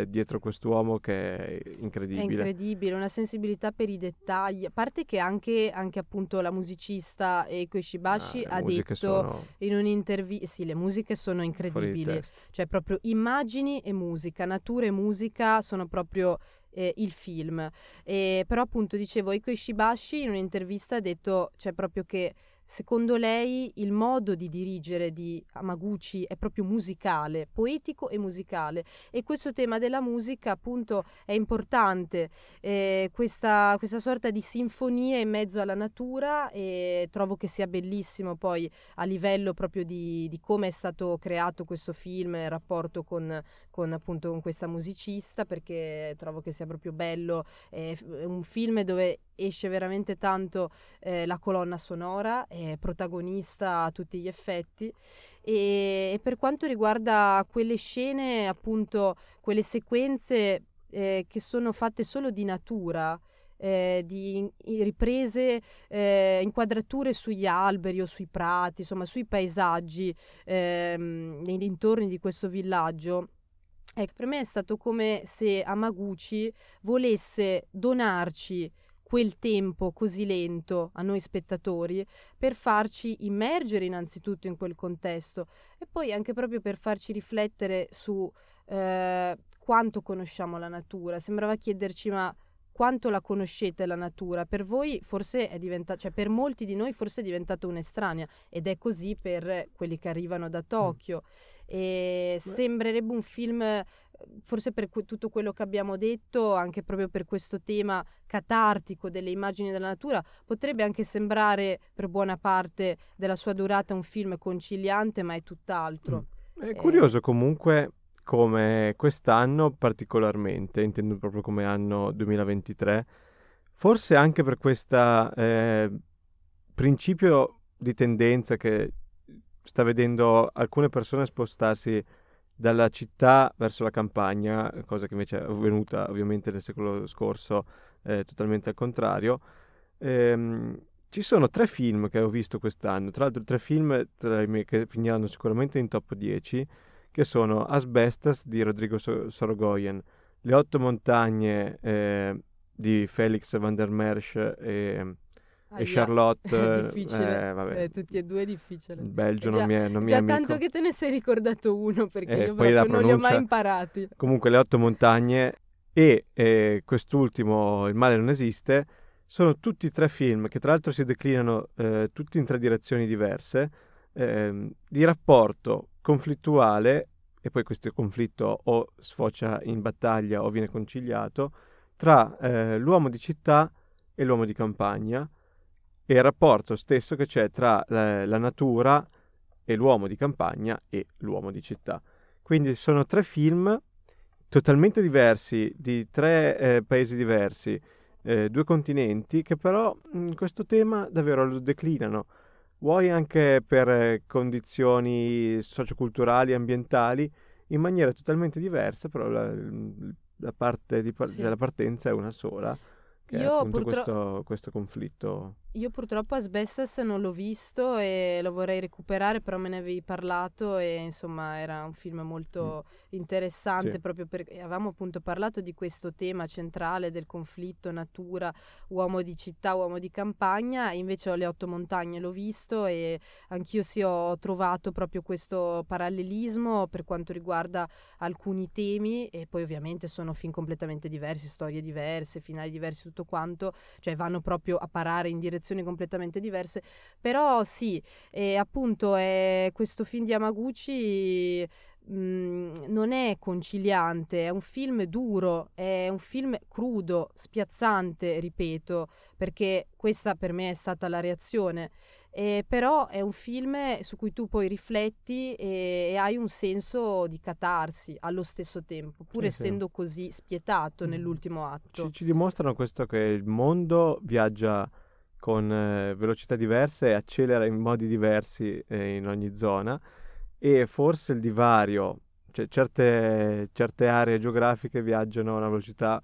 eh, dietro quest'uomo che è incredibile. È incredibile, una sensibilità per i dettagli. A parte che anche, anche appunto la musicista Eiko Ishibashi ah, ha detto sono... in un'intervista, sì, le musiche sono incredibili, cioè proprio immagini e musica, natura e musica sono proprio eh, il film. E, però appunto dicevo, Iko Ishibashi in un'intervista ha detto, cioè proprio che Secondo lei il modo di dirigere di Amaguchi è proprio musicale, poetico e musicale e questo tema della musica appunto è importante, eh, questa, questa, sorta di sinfonia in mezzo alla natura e trovo che sia bellissimo poi a livello proprio di, di come è stato creato questo film, il rapporto con, con appunto con questa musicista perché trovo che sia proprio bello, è un film dove esce veramente tanto eh, la colonna sonora, è protagonista a tutti gli effetti e, e per quanto riguarda quelle scene, appunto quelle sequenze eh, che sono fatte solo di natura, eh, di riprese, eh, inquadrature sugli alberi o sui prati, insomma sui paesaggi ehm, nei dintorni di questo villaggio. Ecco, per me è stato come se Amaguchi volesse donarci quel tempo così lento a noi spettatori per farci immergere innanzitutto in quel contesto e poi anche proprio per farci riflettere su eh, quanto conosciamo la natura. Sembrava chiederci ma quanto la conoscete la natura? Per voi forse è diventata, cioè per molti di noi forse è diventata un'estranea ed è così per quelli che arrivano da mm. Tokyo. Mm. E sembrerebbe un film forse per que- tutto quello che abbiamo detto, anche proprio per questo tema catartico delle immagini della natura, potrebbe anche sembrare per buona parte della sua durata un film conciliante, ma è tutt'altro. Mm. È eh... curioso comunque come quest'anno particolarmente, intendo proprio come anno 2023, forse anche per questo eh, principio di tendenza che sta vedendo alcune persone spostarsi dalla città verso la campagna, cosa che invece è avvenuta ovviamente nel secolo scorso eh, totalmente al contrario. Ehm, ci sono tre film che ho visto quest'anno, tra l'altro tre film che finiranno sicuramente in top 10, che sono Asbestas di Rodrigo Sorogoyen, Le otto montagne eh, di Felix van der Mersch e, e Charlotte. È difficile, eh, vabbè. Eh, tutti e due è difficile. Il Belgio già, non mi è, non mi già è tanto che te ne sei ricordato uno, perché io proprio non li ho mai imparati. Comunque Le otto montagne e eh, quest'ultimo, Il male non esiste, sono tutti tre film che tra l'altro si declinano eh, tutti in tre direzioni diverse, eh, di rapporto conflittuale, e poi questo conflitto o sfocia in battaglia o viene conciliato, tra eh, l'uomo di città e l'uomo di campagna, e il rapporto stesso che c'è tra la, la natura e l'uomo di campagna e l'uomo di città. Quindi sono tre film totalmente diversi, di tre eh, paesi diversi, eh, due continenti che però in questo tema davvero lo declinano, vuoi anche per eh, condizioni socioculturali e ambientali, in maniera totalmente diversa, però la, la parte di, sì. della partenza è una sola, che Io è appunto purtro... questo, questo conflitto io purtroppo Asbestas non l'ho visto e lo vorrei recuperare, però me ne avevi parlato e insomma era un film molto mm. interessante sì. proprio perché avevamo appunto parlato di questo tema centrale del conflitto natura, uomo di città, uomo di campagna, invece ho Le Otto Montagne l'ho visto e anch'io sì ho trovato proprio questo parallelismo per quanto riguarda alcuni temi e poi ovviamente sono film completamente diversi, storie diverse, finali diversi, tutto quanto, cioè vanno proprio a parare in direzione direzioni completamente diverse, però sì, e appunto è questo film di Yamaguchi mh, mm, non è conciliante, è un film duro, è un film crudo, spiazzante, ripeto, perché questa per me è stata la reazione. Eh, però è un film su cui tu poi rifletti e, e, hai un senso di catarsi allo stesso tempo, pur sì, essendo sì. così spietato mm. nell'ultimo atto. Ci, ci, dimostrano questo che il mondo viaggia con eh, velocità diverse e accelera in modi diversi eh, in ogni zona e forse il divario, cioè certe, certe aree geografiche viaggiano a una velocità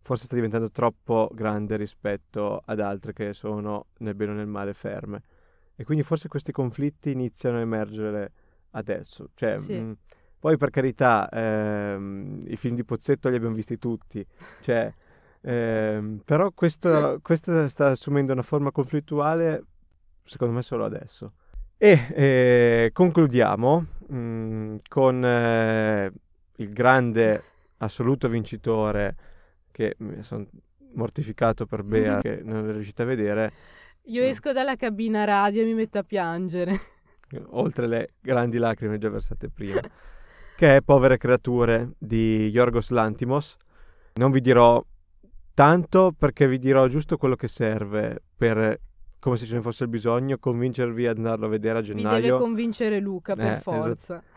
forse sta diventando troppo grande rispetto ad altre che sono nel bene o nel male ferme. E quindi forse questi conflitti iniziano a emergere adesso. Cioè, sì. mh, poi per carità, ehm, i film di Pozzetto li abbiamo visti tutti. Cioè, eh, però questo, questo, sta assumendo una forma conflittuale, secondo me, solo adesso. E eh, concludiamo mh, mm, con eh, il grande assoluto vincitore che mi sono mortificato per Bea che non è riuscita a vedere. Io esco dalla cabina radio e mi metto a piangere. Oltre le grandi lacrime già versate prima. che è Povere creature di Yorgos Lantimos. Non vi dirò tanto perché vi dirò giusto quello che serve per, come se ce ne fosse il bisogno, convincervi ad andarlo a vedere a gennaio. Vi deve convincere Luca, per eh, forza. Esatto.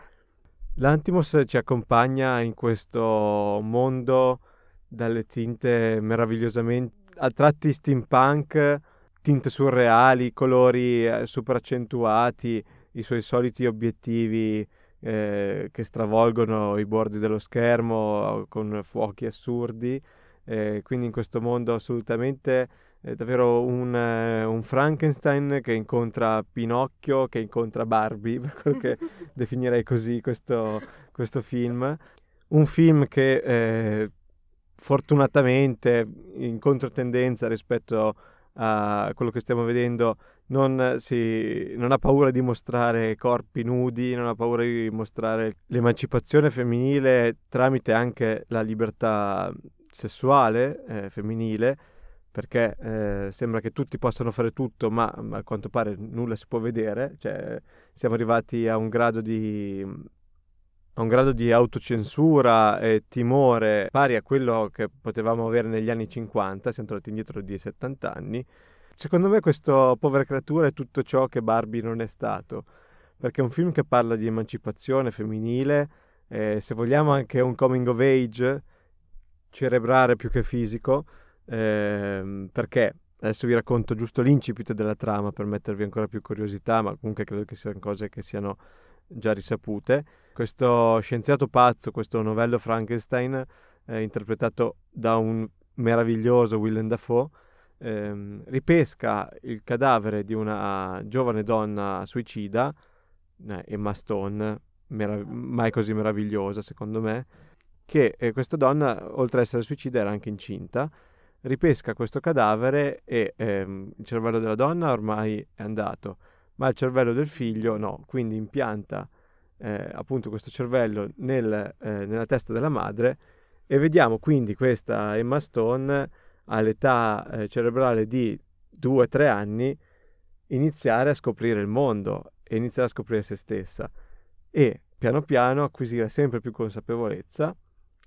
L'Antimos ci accompagna in questo mondo dalle tinte meravigliosamente a tratti steampunk, tinte surreali, colori eh, super accentuati, i suoi soliti obiettivi eh, che stravolgono i bordi dello schermo con fuochi assurdi eh, quindi in questo mondo assolutamente è davvero un, eh, un, Frankenstein che incontra Pinocchio, che incontra Barbie, per quello che definirei così questo, questo, film. Un film che eh, fortunatamente, in controtendenza rispetto a quello che stiamo vedendo, non, si, non, ha paura di mostrare corpi nudi, non ha paura di mostrare l'emancipazione femminile tramite anche la libertà sessuale eh, femminile perché eh, sembra che tutti possano fare tutto ma, ma, a quanto pare nulla si può vedere cioè, siamo arrivati a un grado di a un grado di autocensura e timore pari a quello che potevamo avere negli anni 50 siamo tornati indietro di 70 anni. Secondo me questo Povera Creatura è tutto ciò che Barbie non è stato perché è un film che parla di emancipazione femminile eh, se vogliamo anche un coming of age cerebrale più che fisico, ehm, perché adesso vi racconto giusto l'incipit della trama per mettervi ancora più curiosità, ma comunque credo che siano cose che siano già risapute. Questo scienziato pazzo, questo novello Frankenstein, eh, interpretato da un meraviglioso Willem Dafoe, ehm, ripesca il cadavere di una giovane donna suicida, eh, Emma Stone, merav- mai così meravigliosa secondo me, che eh, questa donna, oltre ad essere suicida, era anche incinta, ripesca questo cadavere e ehm, il cervello della donna ormai è andato, ma il cervello del figlio no, quindi impianta eh, appunto questo cervello nel, eh, nella testa della madre e vediamo quindi questa Emma Stone all'età eh, cerebrale di 2-3 anni iniziare a scoprire il mondo e iniziare a scoprire se stessa e piano piano acquisire sempre più consapevolezza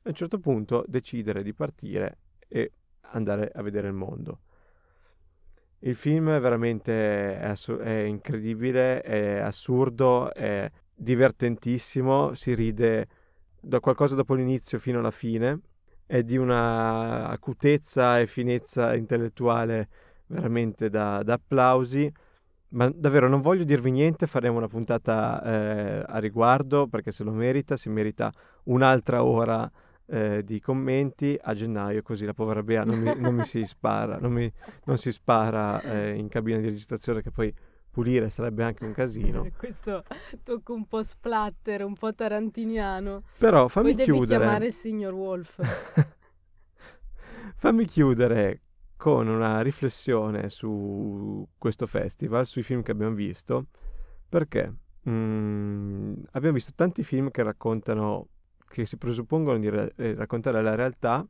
a un certo punto decidere di partire e andare a vedere il mondo. Il film è veramente è, assu- è incredibile, è assurdo, è divertentissimo, si ride da qualcosa dopo l'inizio fino alla fine, è di una acutezza e finezza intellettuale veramente da, da applausi. Ma davvero non voglio dirvi niente, faremo una puntata eh, a riguardo perché se lo merita, si merita un'altra ora eh, di commenti a gennaio, così la povera Bea non mi, non mi si spara, non, mi, non si spara eh, in cabina di registrazione che poi pulire sarebbe anche un casino. Questo tocca un po' splatter, un po' tarantiniano. Però fammi Poi chiudere. devi chiamare il signor Wolf. fammi chiudere con una riflessione su questo festival, sui film che abbiamo visto, perché mm, abbiamo visto tanti film che raccontano, che si presuppongono di ra- eh, raccontare la realtà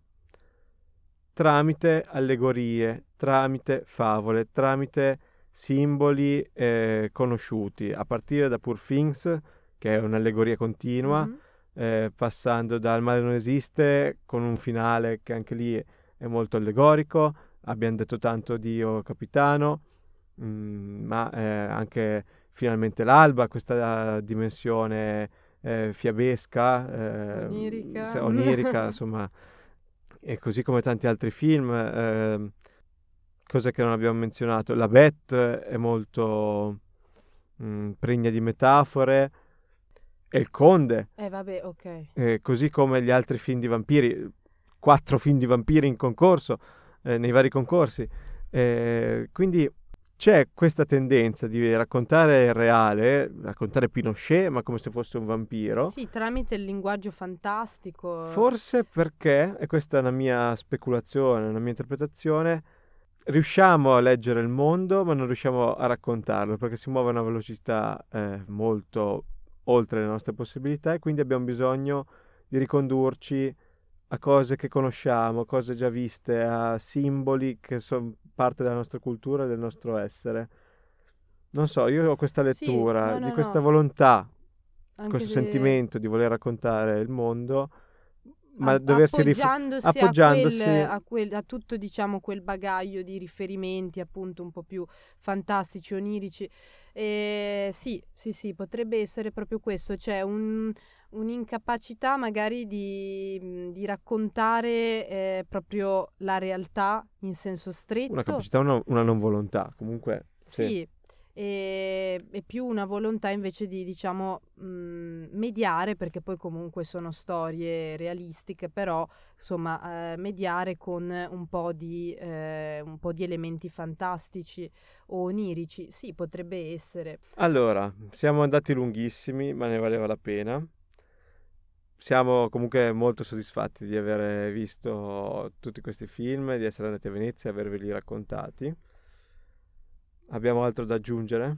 tramite allegorie, tramite favole, tramite simboli eh, conosciuti, a partire da Poor Things, che è un'allegoria continua, Mhm. eh, passando dal male non esiste, con un finale che anche lì è molto allegorico, abbiamo detto tanto Dio capitano, mm, ma eh, anche finalmente l'alba, questa dimensione eh, fiabesca, eh, Onirica. onirica, insomma, e così come tanti altri film. ehm, cose che non abbiamo menzionato, la Beth è molto mm, pregna di metafore, e il Conde, Eh vabbè, ok. eh, così come gli altri film di vampiri, quattro film di vampiri in concorso, eh, nei vari concorsi. Eh, quindi c'è questa tendenza di raccontare il reale, raccontare Pinochet, ma come se fosse un vampiro. Sì, tramite il linguaggio fantastico. Forse perché, e questa è una mia speculazione, una mia interpretazione, riusciamo a leggere il mondo, ma non riusciamo a raccontarlo, perché si muove a una velocità eh, molto oltre le nostre possibilità e quindi abbiamo bisogno di ricondurci a cose che conosciamo, cose già viste, a simboli che sono parte della nostra cultura e del nostro essere. Non so, io ho questa Sì, lettura no, no, di questa no. volontà, Anche questo se- sentimento di voler raccontare il mondo, ma a- doversi rif- appoggiandosi, appoggiandosi- A, quel, a, quel- a tutto diciamo quel bagaglio di riferimenti appunto un po' più fantastici, onirici. E sì, sì, sì, potrebbe essere proprio questo, cioè un- un'incapacità magari di, di raccontare eh, proprio la realtà in senso stretto. una capacità, una, una non volontà. Comunque, sì. Sì, e, e più una volontà invece di, diciamo, mh, mediare, perché poi comunque sono storie realistiche, però, insomma, eh, mediare con un po' di, eh, un po' di elementi fantastici o onirici. Sì, potrebbe essere. Allora, siamo andati lunghissimi, ma ne valeva la pena. Siamo comunque molto soddisfatti di aver visto tutti questi film, di essere andati a Venezia e averveli raccontati. Abbiamo altro da aggiungere?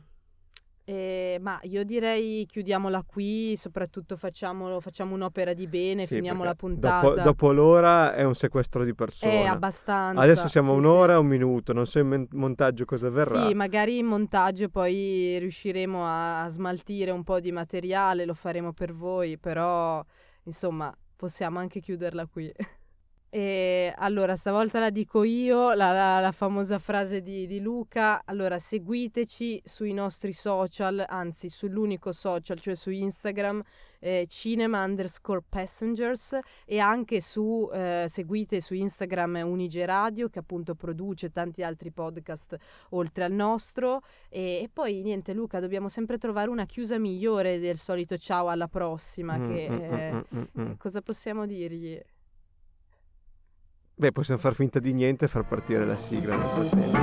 Eh, ma io direi chiudiamola qui, soprattutto facciamo, facciamo un'opera di bene, Sì, finiamo la puntata. Dopo, dopo l'ora è un sequestro di persona. È abbastanza. Adesso siamo sì, un'ora sì. e un minuto, non so in montaggio cosa verrà. Sì, magari in montaggio poi riusciremo a smaltire un po' di materiale, lo faremo per voi, però insomma possiamo anche chiuderla qui. E allora, stavolta la dico io, la, la, la famosa frase di, di, Luca. Allora, seguiteci sui nostri social, anzi sull'unico social, cioè su Instagram, eh, cinema underscore passengers e anche su, eh, seguite su Instagram Unige Radio che appunto produce tanti altri podcast oltre al nostro. E, e, poi niente, Luca, dobbiamo sempre trovare una chiusa migliore del solito ciao alla prossima. Mm, che, mm, eh, mm, cosa possiamo dirgli? Beh, possiamo far finta di niente e far partire la sigla nel frattempo.